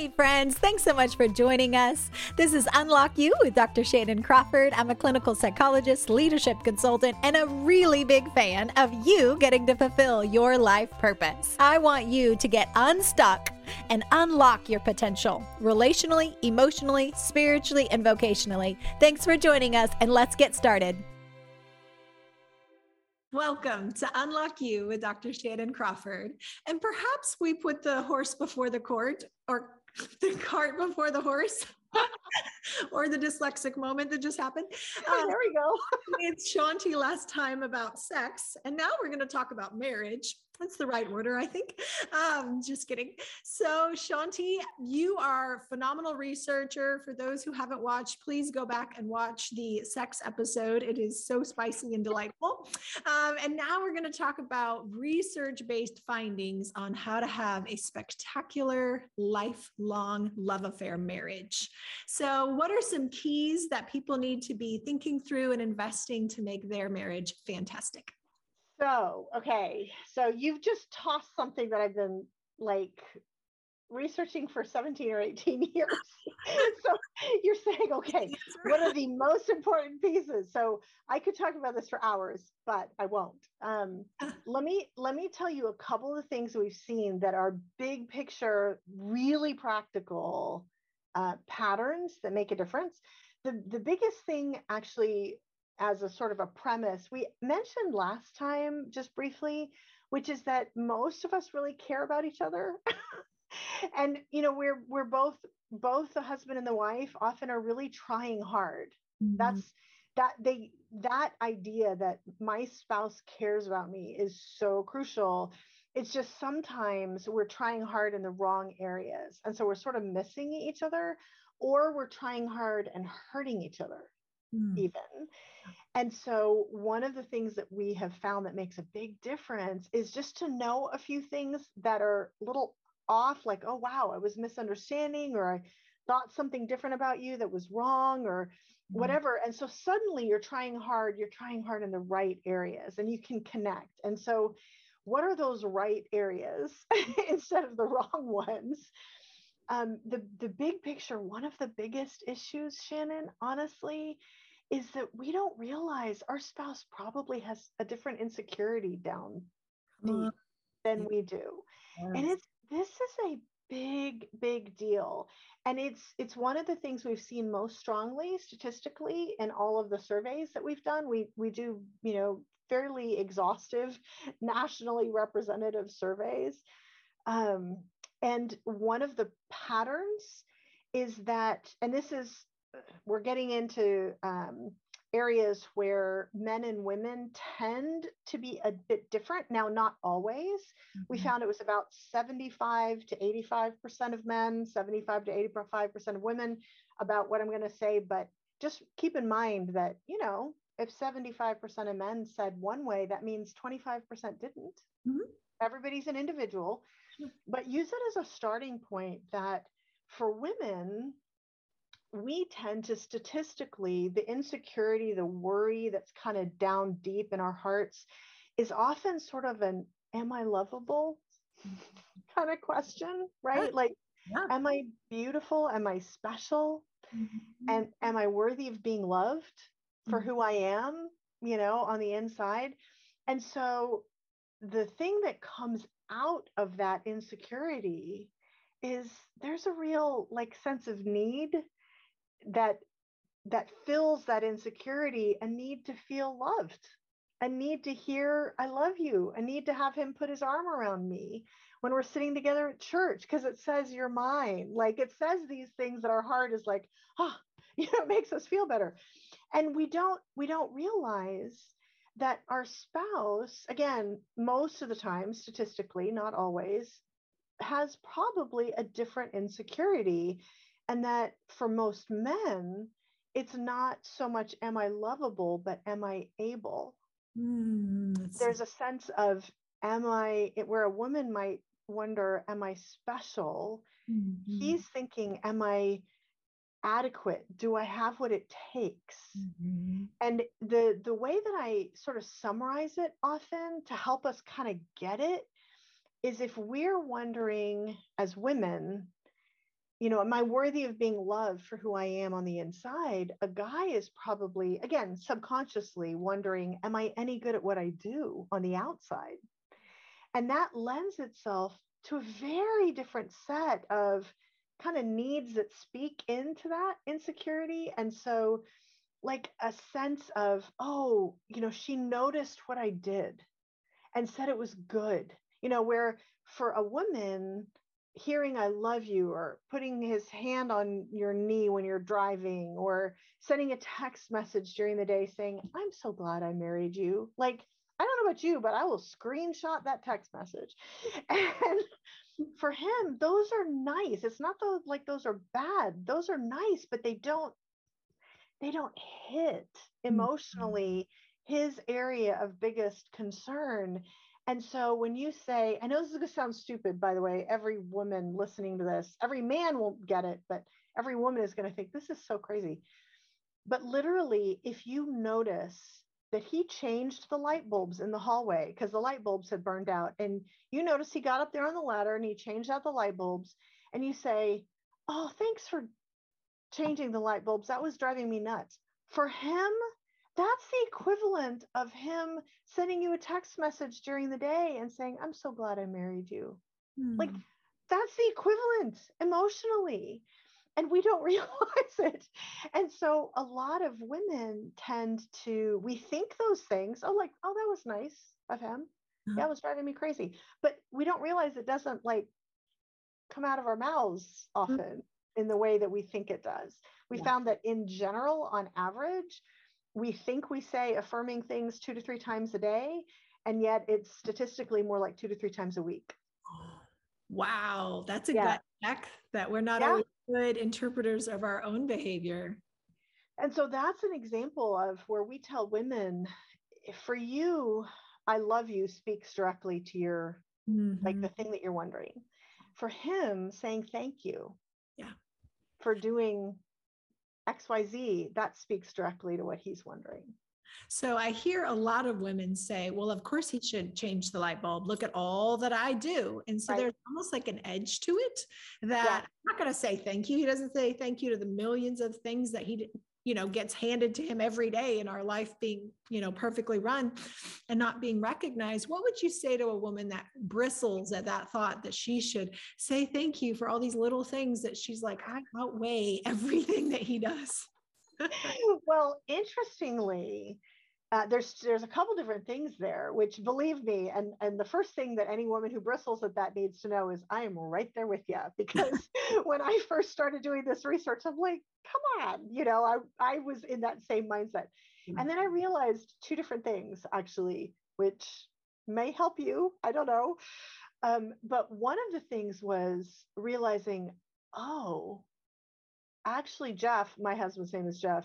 Hey, friends, thanks so much for joining us. This is UnlockU with Dr. Shannan Crawford. I'm a clinical psychologist, leadership consultant, and a really big fan of you getting to fulfill your life purpose. I want you to get unstuck and unlock your potential relationally, emotionally, spiritually, and vocationally. Thanks for joining us, and let's get started. Welcome to UnlockU with Dr. Shannan Crawford. And perhaps we put the horse before the court or the cart before the horse. or the dyslexic moment that just happened. Uh, there we go. it's Shaunti last time about sex, and now we're going to talk about marriage. That's the right order, I think. Um, just kidding. So, Shaunti, you are a phenomenal researcher. For those who haven't watched, please go back and watch the sex episode. It is so spicy and delightful. Um, and now we're going to talk about research based findings on how to have a spectacular, lifelong love affair marriage. So, what are some keys that people need to be thinking through and investing to make their marriage fantastic? So, okay. So you've just tossed something that I've been like researching for 17 or 18 years. so you're saying, okay, what are the most important pieces? So I could talk about this for hours, but I won't. Um, let me let me tell you a couple of things we've seen that are big picture, really practical uh, patterns that make a difference. The the biggest thing actually as a sort of a premise we mentioned last time just briefly which is that most of us really care about each other. And you know we're we're both both the husband and the wife often are really trying hard. Mm-hmm. that's that they that idea that my spouse cares about me is so crucial. It's just sometimes we're trying hard in the wrong areas and so we're sort of missing each other or we're trying hard and hurting each other mm. even and so, one of the things that we have found that makes a big difference is just to know a few things that are a little off, like, oh, wow, I was misunderstanding, or I thought something different about you that was wrong, or mm-hmm. whatever. And so, suddenly you're trying hard, you're trying hard in the right areas, and you can connect. And so, what are those right areas instead of the wrong ones? Um, the the big picture, one of the biggest issues, Shannan, honestly, is that we don't realize our spouse probably has a different insecurity down deep than we do. And it's this is a big big deal. And it's it's one of the things we've seen most strongly statistically in all of the surveys that we've done. We we do you know fairly exhaustive nationally representative surveys. Um, and one of the patterns is that and this is we're getting into um, areas where men and women tend to be a bit different. Now, not always. Mm-hmm. We found it was about 75 to 85% of men, 75 to 85% of women, about what I'm going to say. But just keep in mind that, you know, if 75% of men said one way, that means 25% didn't. Mm-hmm. Everybody's an individual, but use it as a starting point that for women, we tend to statistically, the insecurity, the worry that's kind of down deep in our hearts is often sort of an am I lovable kind of question, right? Like, yeah. am I beautiful? Am I special? Mm-hmm. And am I worthy of being loved for mm-hmm. who I am, you know, on the inside? And so the thing that comes out of that insecurity is there's a real like sense of need that that fills that insecurity a need to feel loved a need to hear i love you a need to have him put his arm around me when we're sitting together at church because it says you're mine like it says these things that our heart is like ah oh, you know it makes us feel better. And we don't we don't realize that our spouse again most of the time statistically not always has probably a different insecurity and that for most men, it's not so much am I lovable, but am I able? Mm, There's a sense of am I, where a woman might wonder, am I special? Mm-hmm. He's thinking, am I adequate? Do I have what it takes? Mm-hmm. And the the way that I sort of summarize it often to help us kind of get it is if we're wondering as women, you know, am I worthy of being loved for who I am on the inside? A guy is probably, again, subconsciously wondering, am I any good at what I do on the outside? And that lends itself to a very different set of kind of needs that speak into that insecurity. And so, like a sense of, oh, you know, she noticed what I did and said it was good, you know, where for a woman, hearing I love you or putting his hand on your knee when you're driving or sending a text message during the day saying, I'm so glad I married you. Like, I don't know about you, but I will screenshot that text message. And for him, those are nice. It's not those like those are bad. Those are nice, but they don't they don't hit mm-hmm. emotionally his area of biggest concern. And so when you say, I know this is going to sound stupid, by the way, every woman listening to this, every man won't get it, but every woman is going to think this is so crazy. But literally, if you notice that he changed the light bulbs in the hallway because the light bulbs had burned out, and you notice he got up there on the ladder and he changed out the light bulbs, and you say, Oh, thanks for changing the light bulbs. That was driving me nuts. For him, that's the equivalent of him sending you a text message during the day and saying, I'm so glad I married you. Mm. Like, that's the equivalent emotionally. And we don't realize it. And so a lot of women tend to, we think those things, oh, like, oh, that was nice of him. Uh-huh. Yeah, it was driving me crazy. But we don't realize it doesn't like come out of our mouths mm-hmm. often in the way that we think it does. We yeah. found that in general, on average, we think we say affirming things two to three times a day, and yet it's statistically more like two to three times a week. Wow, that's a yeah. gut check that we're not yeah. always good interpreters of our own behavior. And so that's an example of where we tell women, for you, I love you speaks directly to your mm-hmm. like the thing that you're wondering. For him, saying thank you. Yeah. For doing XYZ, that speaks directly to what he's wondering. So I hear a lot of women say, well, of course he should change the light bulb. Look at all that I do. And so right. there's almost like an edge to it that yeah. I'm not going to say thank you. He doesn't say thank you to the millions of things that he you know gets handed to him every day in our life being you know perfectly run and not being recognized what would you say to a woman that bristles at that thought that she should say thank you for all these little things that she's like i outweigh everything that he does? Well interestingly uh, there's there's a couple different things there which believe me and and the first thing that any woman who bristles at that needs to know is i am right there with you because when i first started doing this research i'm like come on you know i i was in that same mindset mm-hmm. and then i realized two different things actually which may help you i don't know um, but one of the things was realizing oh actually jeff my husband's name is jeff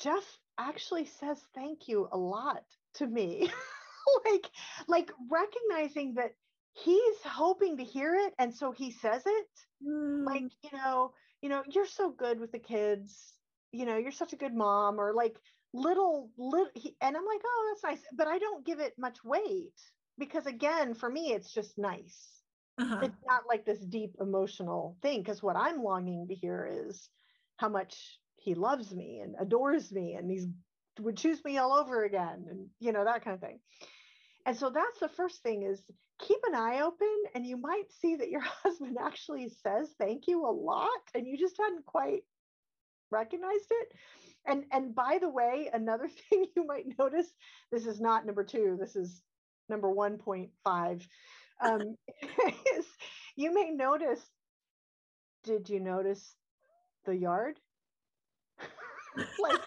jeff actually says thank you a lot to me. like like recognizing that he's hoping to hear it and so he says it. Mm. Like, you know, you know, you're so good with the kids. You know, you're such a good mom or like little little he, and I'm like, "Oh, that's nice." But I don't give it much weight because again, for me it's just nice. Uh-huh. It's not like this deep emotional thing because what I'm longing to hear is how much he loves me and adores me and he's would choose me all over again and you know that kind of thing. And so that's the first thing is keep an eye open and you might see that your husband actually says thank you a lot and you just hadn't quite recognized it. And and by the way another thing you might notice this is not number two this is number 1.5 um, is you may notice did you notice the yard like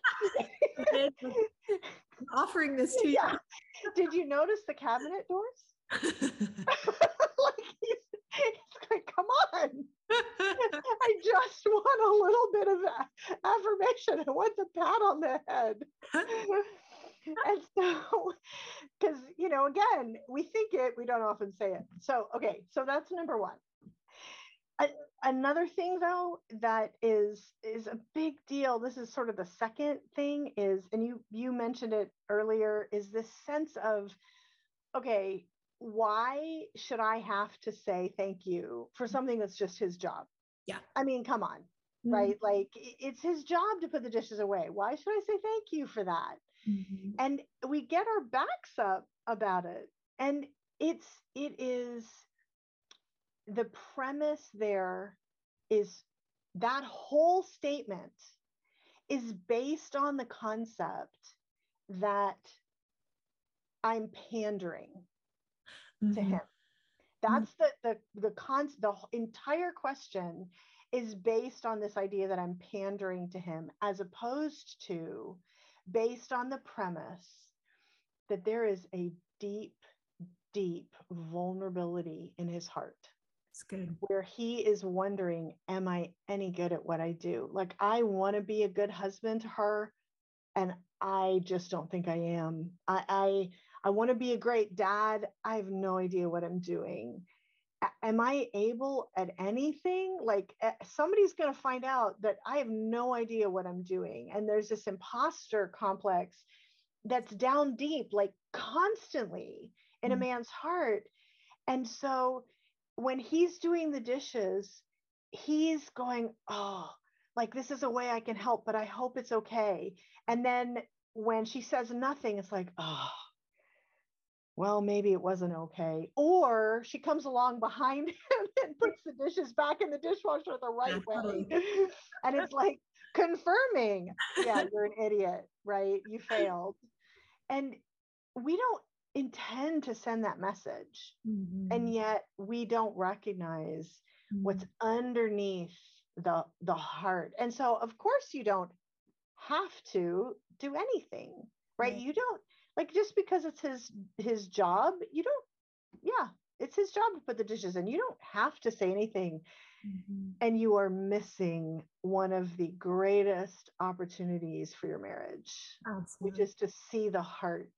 offering this to yeah. you. Did you notice the cabinet doors? like he's, he's like, come on. I just want a little bit of affirmation. I want the pat on the head. and so, because, you know, again, we think it, we don't often say it. So, okay, so that's number one another thing though that is is a big deal this is sort of the second thing is and you you mentioned it earlier is this sense of okay why should i have to say thank you for something that's just his job Yeah. I mean, come on, mm-hmm. right? Like it's his job to put the dishes away. Why should I say thank you for that? Mm-hmm. And we get our backs up about it. And it's, it is, the premise there is that whole statement is based on the concept that I'm pandering mm-hmm. to him. That's mm-hmm. the the the con the entire question is based on this idea that I'm pandering to him as opposed to based on the premise that there is a deep deep vulnerability in his heart. It's good. Where he is wondering, am I any good at what I do? Like I want to be a good husband to her and I just don't think I am. I I, I want to be a great dad. I have no idea what I'm doing. A- am I able at anything? Like eh, somebody's going to find out that I have no idea what I'm doing. And there's this imposter complex that's down deep, like constantly in mm-hmm. a man's heart. And so when he's doing the dishes, he's going, Oh, like this is a way I can help, but I hope it's okay. And then when she says nothing, it's like, oh, well, maybe it wasn't okay. Or she comes along behind him and puts the dishes back in the dishwasher the right way. and it's like confirming, yeah, you're an idiot, right? You failed. And we don't intend to send that message. Mm-hmm. And yet we don't recognize mm-hmm. what's underneath the the heart and so of course you don't have to do anything right? right you don't like just because it's his his job you don't yeah it's his job to put the dishes in you don't have to say anything mm-hmm. and you are missing one of the greatest opportunities for your marriage Absolutely. which is to see the heart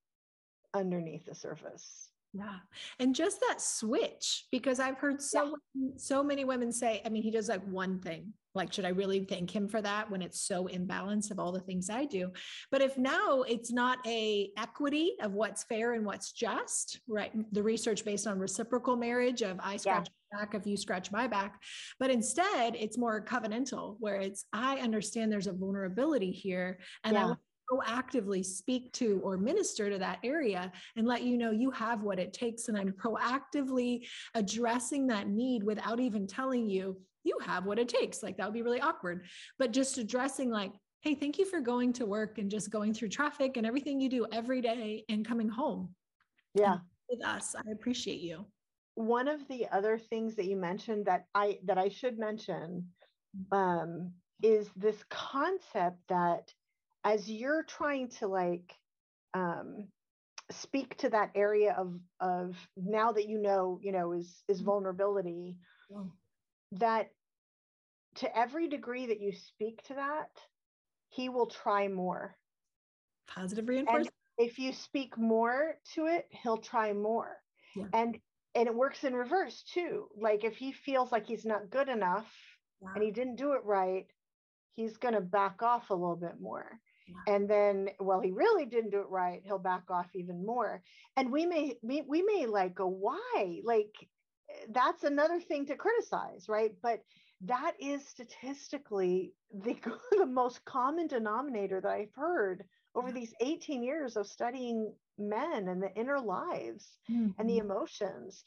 underneath the surface yeah. And just that switch, because I've heard so yeah. so many women say, I mean, he does like one thing. Like, should I really thank him for that when it's so imbalanced of all the things I do? But if now it's not a equity of what's fair and what's just, right? The research based on reciprocal marriage of I scratch yeah. back if you scratch my back, but instead it's more covenantal, where it's I understand there's a vulnerability here, and yeah. I proactively speak to or minister to that area and let you know you have what it takes. And I'm proactively addressing that need without even telling you you have what it takes. Like that would be really awkward. But just addressing, like, hey, thank you for going to work and just going through traffic and everything you do every day and coming home. Yeah. With us. I appreciate you. One of the other things that you mentioned that I that I should mention mm-hmm. um, is this concept that as you're trying to like um, speak to that area of of now that you know you know is is mm-hmm. vulnerability yeah. that to every degree that you speak to that he will try more positive reinforcement and if you speak more to it he'll try more yeah. and and it works in reverse too like if he feels like he's not good enough yeah. and he didn't do it right he's going to back off a little bit more and then well he really didn't do it right he'll back off even more and we may we, we may like go why like that's another thing to criticize right but that is statistically the, the most common denominator that i've heard over these 18 years of studying men and the inner lives mm-hmm. and the mm-hmm. emotions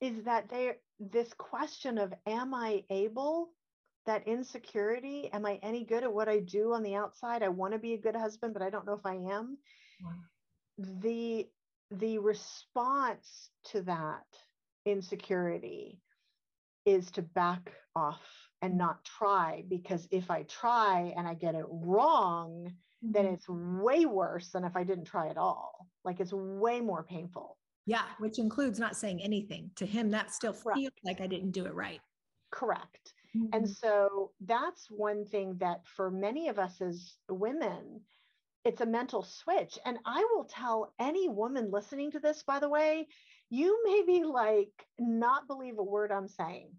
is that they this question of am i able that insecurity am i any good at what i do on the outside? I want to be a good husband but i don't know if i am. Wow. the the response to that insecurity is to back off and mm. not try because if i try and i get it wrong mm-hmm. then it's way worse than if i didn't try at all. Like it's way more painful. Yeah which includes not saying anything. To him that still feels like i didn't do it right. Correct Mm-hmm. And so that's one thing that for many of us as women, it's a mental switch. And I will tell any woman listening to this, by the way, you may be like, not believe a word I'm saying.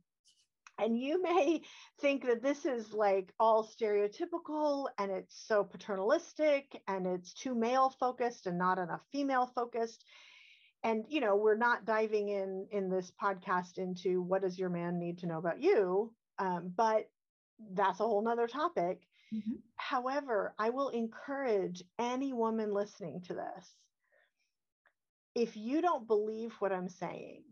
And you may think that this is like all stereotypical and it's so paternalistic and it's too male focused and not enough female focused and you know we're not diving in in this podcast into what does your man need to know about you Um, but that's a whole nother topic. Mm-hmm. However, I will encourage any woman listening to this if you don't believe what I'm saying,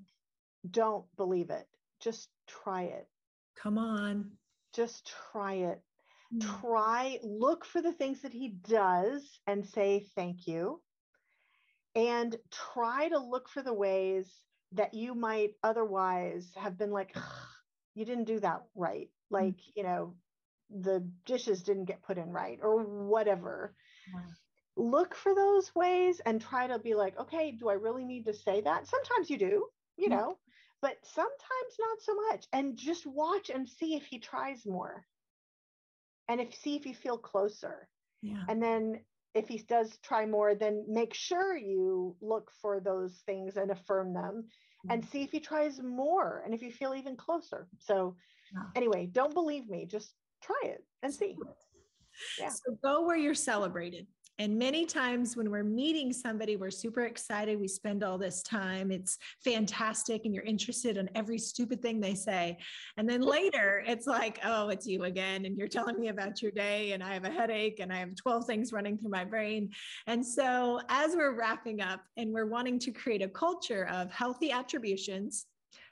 don't believe it. Just try it. Come on. Just try it. Mm. Try, look for the things that he does and say thank you. And try to look for the ways that you might otherwise have been like, you didn't do that right. Mm. Like, mm. you know, the dishes didn't get put in right or whatever look for those ways and try to be like, okay, do I really need to say that? Sometimes you do, you mm-hmm. know, but sometimes not so much. And just watch and see if he tries more. And if see if you feel closer. Yeah. And then if he does try more, then make sure you look for those things and affirm them. And mm-hmm. see if he tries more and if you feel even closer. So yeah. anyway, don't believe me, just try it and see. Yeah. So go where you're celebrated. And many times when we're meeting somebody, we're super excited. We spend all this time. It's fantastic. And you're interested in every stupid thing they say. And then later it's like, oh, it's you again. And you're telling me about your day. And I have a headache and I have 12 things running through my brain. And so as we're wrapping up and we're wanting to create a culture of healthy attributions,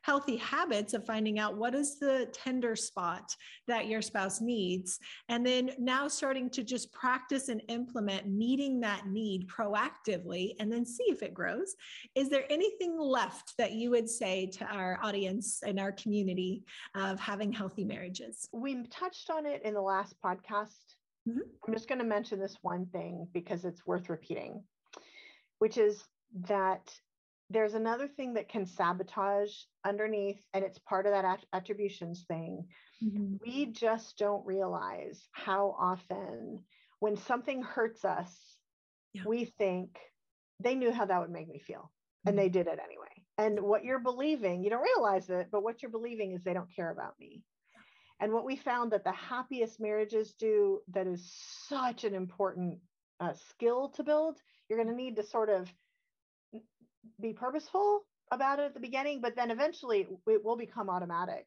healthy habits of finding out what is the tender spot that your spouse needs. And then now starting to just practice and implement meeting that need proactively and then see if it grows. Is there anything left that you would say to our audience and our community of having healthy marriages? We touched on it in the last podcast. Mm-hmm. I'm just going to mention this one thing because it's worth repeating, which is that there's another thing that can sabotage underneath, and it's part of that att- attributions thing. Mm-hmm. We just don't realize how often when something hurts us, yeah. we think they knew how that would make me feel, mm-hmm. and they did it anyway. And what you're believing, you don't realize it, but what you're believing is they don't care about me. And what we found that the happiest marriages do that is such an important uh, skill to build, you're going to need to sort of be purposeful about it at the beginning, but then eventually it will become automatic.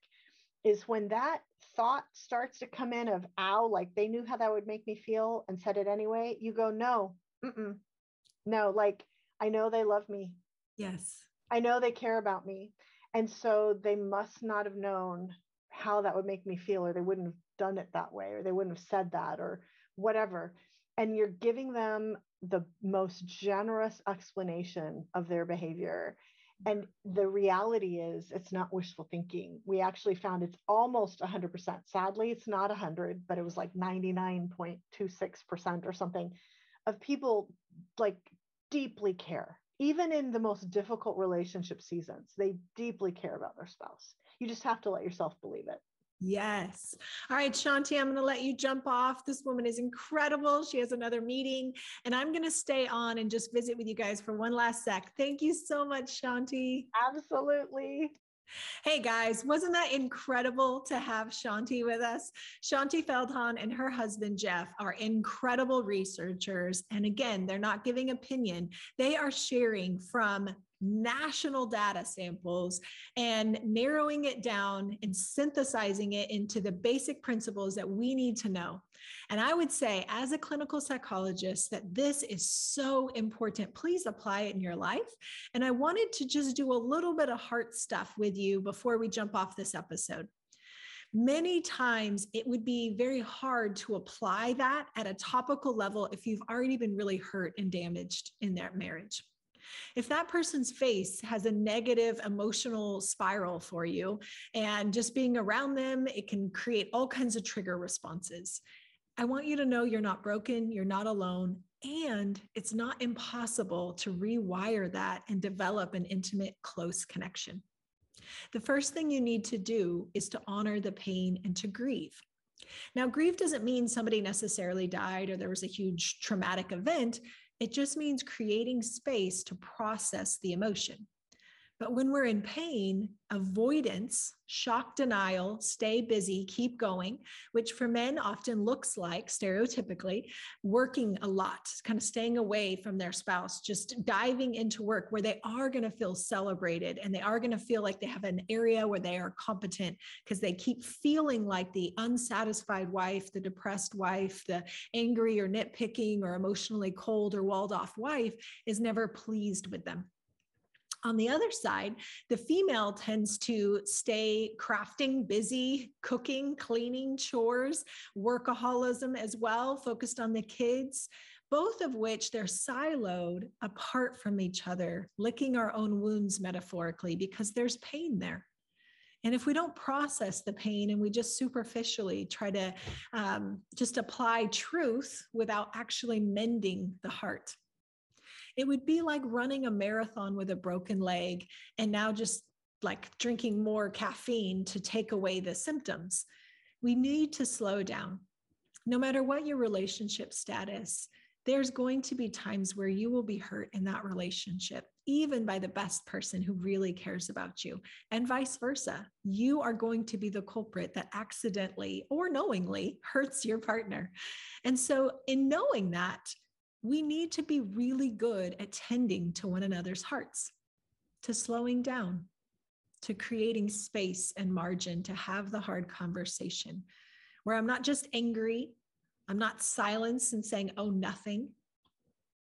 Is when that thought starts to come in of ow, like they knew how that would make me feel and said it anyway. You go, no, no, like I know they love me. Yes. I know they care about me. And so they must not have known how that would make me feel, or they wouldn't have done it that way, or they wouldn't have said that, or whatever. And you're giving them the most generous explanation of their behavior. Mm-hmm. And the reality is, it's not wishful thinking. We actually found it's almost 100%. Sadly, it's not 100, but it was like 99.26% or something of people like deeply care. Even in the most difficult relationship seasons, they deeply care about their spouse. You just have to let yourself believe it. Yes. All right, Shaunti, I'm going to let you jump off. This woman is incredible. She has another meeting, and I'm going to stay on and just visit with you guys for one last sec. Thank you so much, Shaunti. Absolutely. Hey guys, wasn't that incredible to have Shaunti with us? Shaunti Feldhahn and her husband Jeff are incredible researchers. And again, they're not giving opinion, they are sharing from national data samples and narrowing it down and synthesizing it into the basic principles that we need to know. And I would say, as a clinical psychologist, that this is so important. Please apply it in your life. And I wanted to just do a little bit of heart stuff with you before we jump off this episode many times it would be very hard to apply that at a topical level if you've already been really hurt and damaged in that marriage. If that person's face has a negative emotional spiral for you and just being around them, it can create all kinds of trigger responses. I want you to know you're not broken, you're not alone, and it's not impossible to rewire that and develop an intimate, close connection. The first thing you need to do is to honor the pain and to grieve. Now, grief doesn't mean somebody necessarily died or there was a huge traumatic event. It just means creating space to process the emotion. But when we're in pain, avoidance, shock denial, stay busy, keep going, which for men often looks like stereotypically working a lot, kind of staying away from their spouse, just diving into work where they are going to feel celebrated and they are going to feel like they have an area where they are competent because they keep feeling like the unsatisfied wife, the depressed wife, the angry or nitpicking or emotionally cold or walled off wife is never pleased with them. On the other side, the female tends to stay crafting, busy, cooking, cleaning, chores, workaholism as well, focused on the kids, both of which they're siloed apart from each other, licking our own wounds metaphorically because there's pain there. And if we don't process the pain and we just superficially try to um, just apply truth without actually mending the heart, it would be like running a marathon with a broken leg and now just like drinking more caffeine to take away the symptoms. We need to slow down. No matter what your relationship status, there's going to be times where you will be hurt in that relationship, even by the best person who really cares about you, and vice versa. You are going to be the culprit that accidentally or knowingly hurts your partner. And so, in knowing that, we need to be really good at tending to one another's hearts, to slowing down, to creating space and margin to have the hard conversation where I'm not just angry, I'm not silenced and saying, oh, nothing,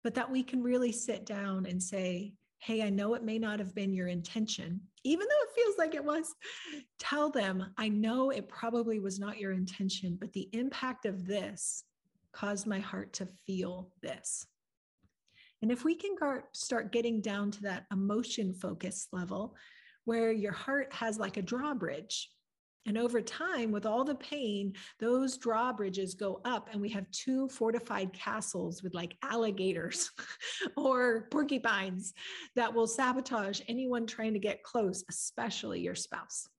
but that we can really sit down and say, hey, I know it may not have been your intention, even though it feels like it was. Tell them, I know it probably was not your intention, but the impact of this caused my heart to feel this. And if we can start getting down to that emotion focus level where your heart has like a drawbridge, and over time, with all the pain, those drawbridges go up, and we have two fortified castles with like alligators or porcupines that will sabotage anyone trying to get close, especially your spouse.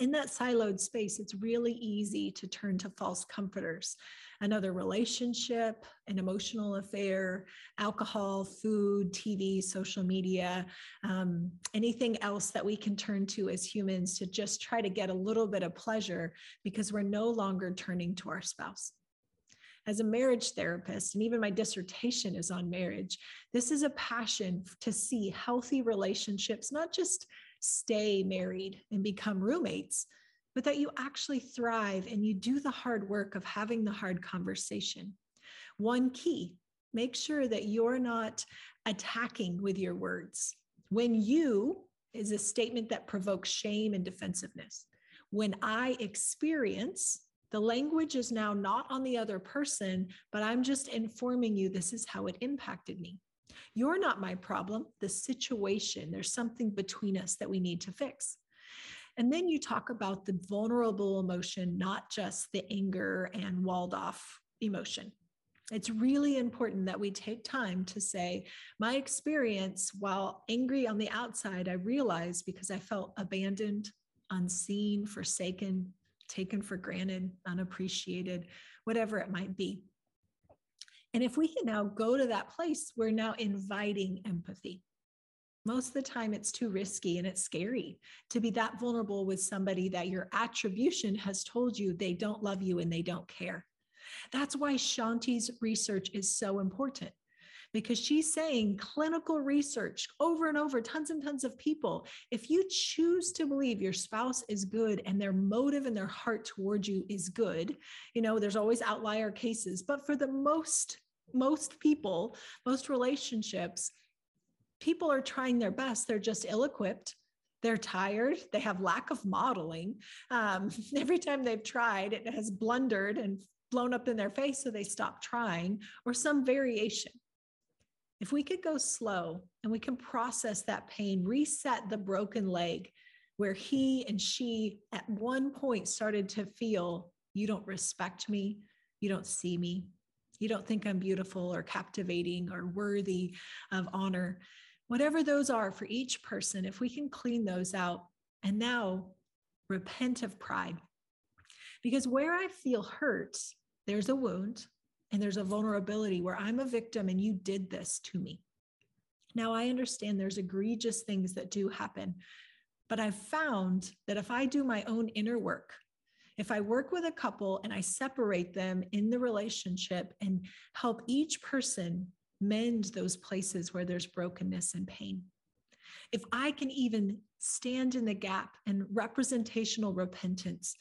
In that siloed space, it's really easy to turn to false comforters. Another relationship, an emotional affair, alcohol, food, TV, social media, um, anything else that we can turn to as humans to just try to get a little bit of pleasure because we're no longer turning to our spouse. As a marriage therapist, and even my dissertation is on marriage, this is a passion to see healthy relationships not just stay married and become roommates, but that you actually thrive and you do the hard work of having the hard conversation. One key make sure that you're not attacking with your words. When you is a statement that provokes shame and defensiveness. When I experience, the language is now not on the other person, but I'm just informing you this is how it impacted me. You're not my problem, the situation. There's something between us that we need to fix. And then you talk about the vulnerable emotion, not just the anger and walled off emotion. It's really important that we take time to say, my experience, while angry on the outside, I realized because I felt abandoned, unseen, forsaken, taken for granted, unappreciated, whatever it might be. And if we can now go to that place, we're now inviting empathy. Most of the time, it's too risky and it's scary to be that vulnerable with somebody that your attribution has told you they don't love you and they don't care. That's why Shaunti's research is so important because she's saying clinical research over and over, tons and tons of people. If you choose to believe your spouse is good and their motive and their heart towards you is good, you know, there's always outlier cases, but for the most, most people, most relationships, people are trying their best. They're just ill equipped. They're tired. They have lack of modeling. Um, every time they've tried, it has blundered and blown up in their face. So they stop trying or some variation. If we could go slow and we can process that pain, reset the broken leg where he and she at one point started to feel, you don't respect me, you don't see me, you don't think I'm beautiful or captivating or worthy of honor. Whatever those are for each person, if we can clean those out and now repent of pride. Because where I feel hurt, there's a wound and there's a vulnerability where I'm a victim and you did this to me. Now, I understand there's egregious things that do happen, but I've found that if I do my own inner work, if I work with a couple and I separate them in the relationship and help each person mend those places where there's brokenness and pain, if I can even stand in the gap and representational repentance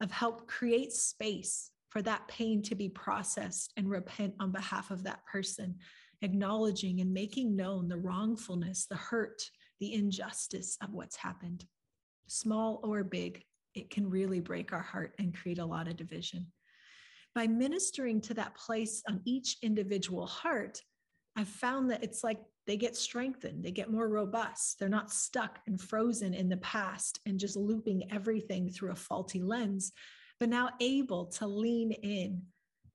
of help create space for that pain to be processed and repent on behalf of that person, acknowledging and making known the wrongfulness, the hurt, the injustice of what's happened, small or big, it can really break our heart and create a lot of division. By ministering to that place on each individual heart, I've found that it's like they get strengthened, they get more robust. They're not stuck and frozen in the past and just looping everything through a faulty lens, but now able to lean in,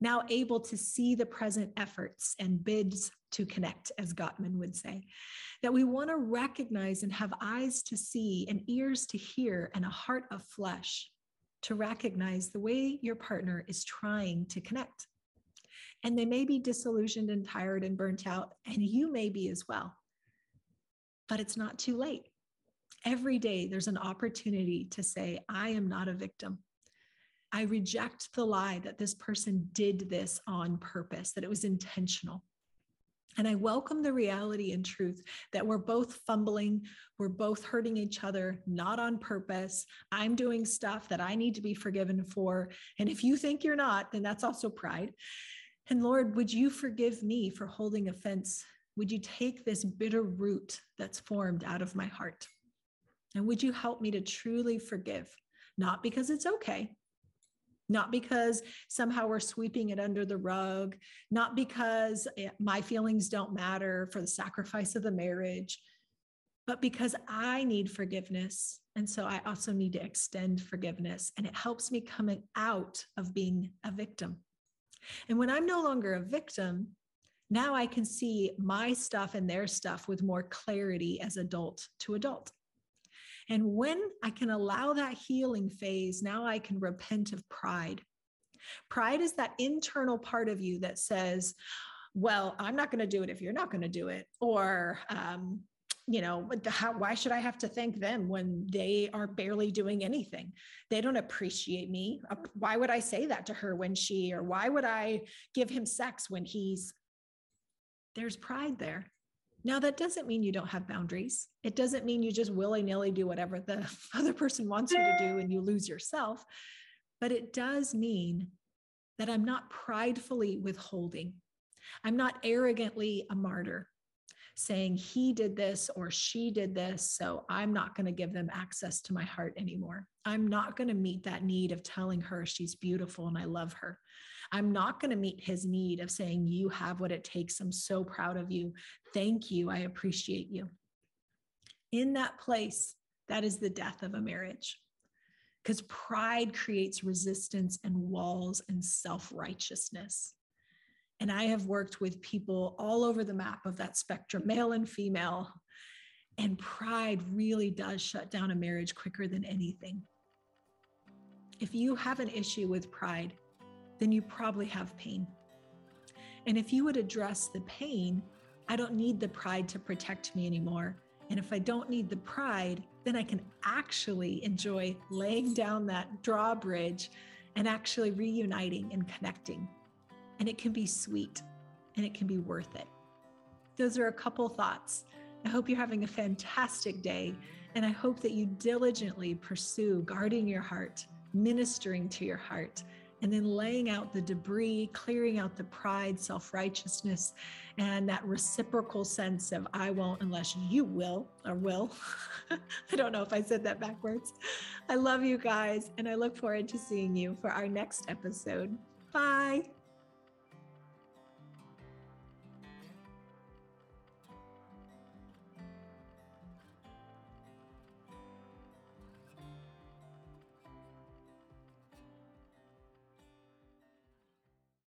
now able to see the present efforts and bids to connect, as Gottman would say. That we want to recognize and have eyes to see and ears to hear and a heart of flesh to recognize the way your partner is trying to connect and they may be disillusioned and tired and burnt out, and you may be as well. But it's not too late. Every day, there's an opportunity to say, I am not a victim. I reject the lie that this person did this on purpose, that it was intentional. And I welcome the reality and truth that we're both fumbling, we're both hurting each other, not on purpose. I'm doing stuff that I need to be forgiven for. And if you think you're not, then that's also pride. And Lord, would you forgive me for holding offense? Would you take this bitter root that's formed out of my heart? And would you help me to truly forgive? Not because it's okay, not because somehow we're sweeping it under the rug, not because eh, my feelings don't matter for the sacrifice of the marriage, but because I need forgiveness. And so I also need to extend forgiveness. And it helps me coming out of being a victim. And when I'm no longer a victim, now I can see my stuff and their stuff with more clarity as adult to adult. And when I can allow that healing phase, now I can repent of pride. Pride is that internal part of you that says, well, I'm not going to do it if you're not going to do it. Or, um, you know how, why should i have to thank them when they are barely doing anything they don't appreciate me uh, why would i say that to her when she or why would i give him sex when he's there's pride there now that doesn't mean you don't have boundaries it doesn't mean you just willy-nilly do whatever the other person wants you to do and you lose yourself but it does mean that i'm not pridefully withholding i'm not arrogantly a martyr saying he did this or she did this. So I'm not going to give them access to my heart anymore. I'm not going to meet that need of telling her she's beautiful and I love her. I'm not going to meet his need of saying, You have what it takes. I'm so proud of you. Thank you. I appreciate you. In that place, that is the death of a marriage because pride creates resistance and walls and self righteousness. And I have worked with people all over the map of that spectrum, male and female. And pride really does shut down a marriage quicker than anything. If you have an issue with pride, then you probably have pain. And if you would address the pain, I don't need the pride to protect me anymore. And if I don't need the pride, then I can actually enjoy laying down that drawbridge and actually reuniting and connecting and it can be sweet and it can be worth it. Those are a couple thoughts. I hope you're having a fantastic day, and I hope that you diligently pursue guarding your heart, ministering to your heart, and then laying out the debris, clearing out the pride, self righteousness, and that reciprocal sense of I won't unless you will or will. I don't know if I said that backwards. I love you guys, and I look forward to seeing you for our next episode. Bye.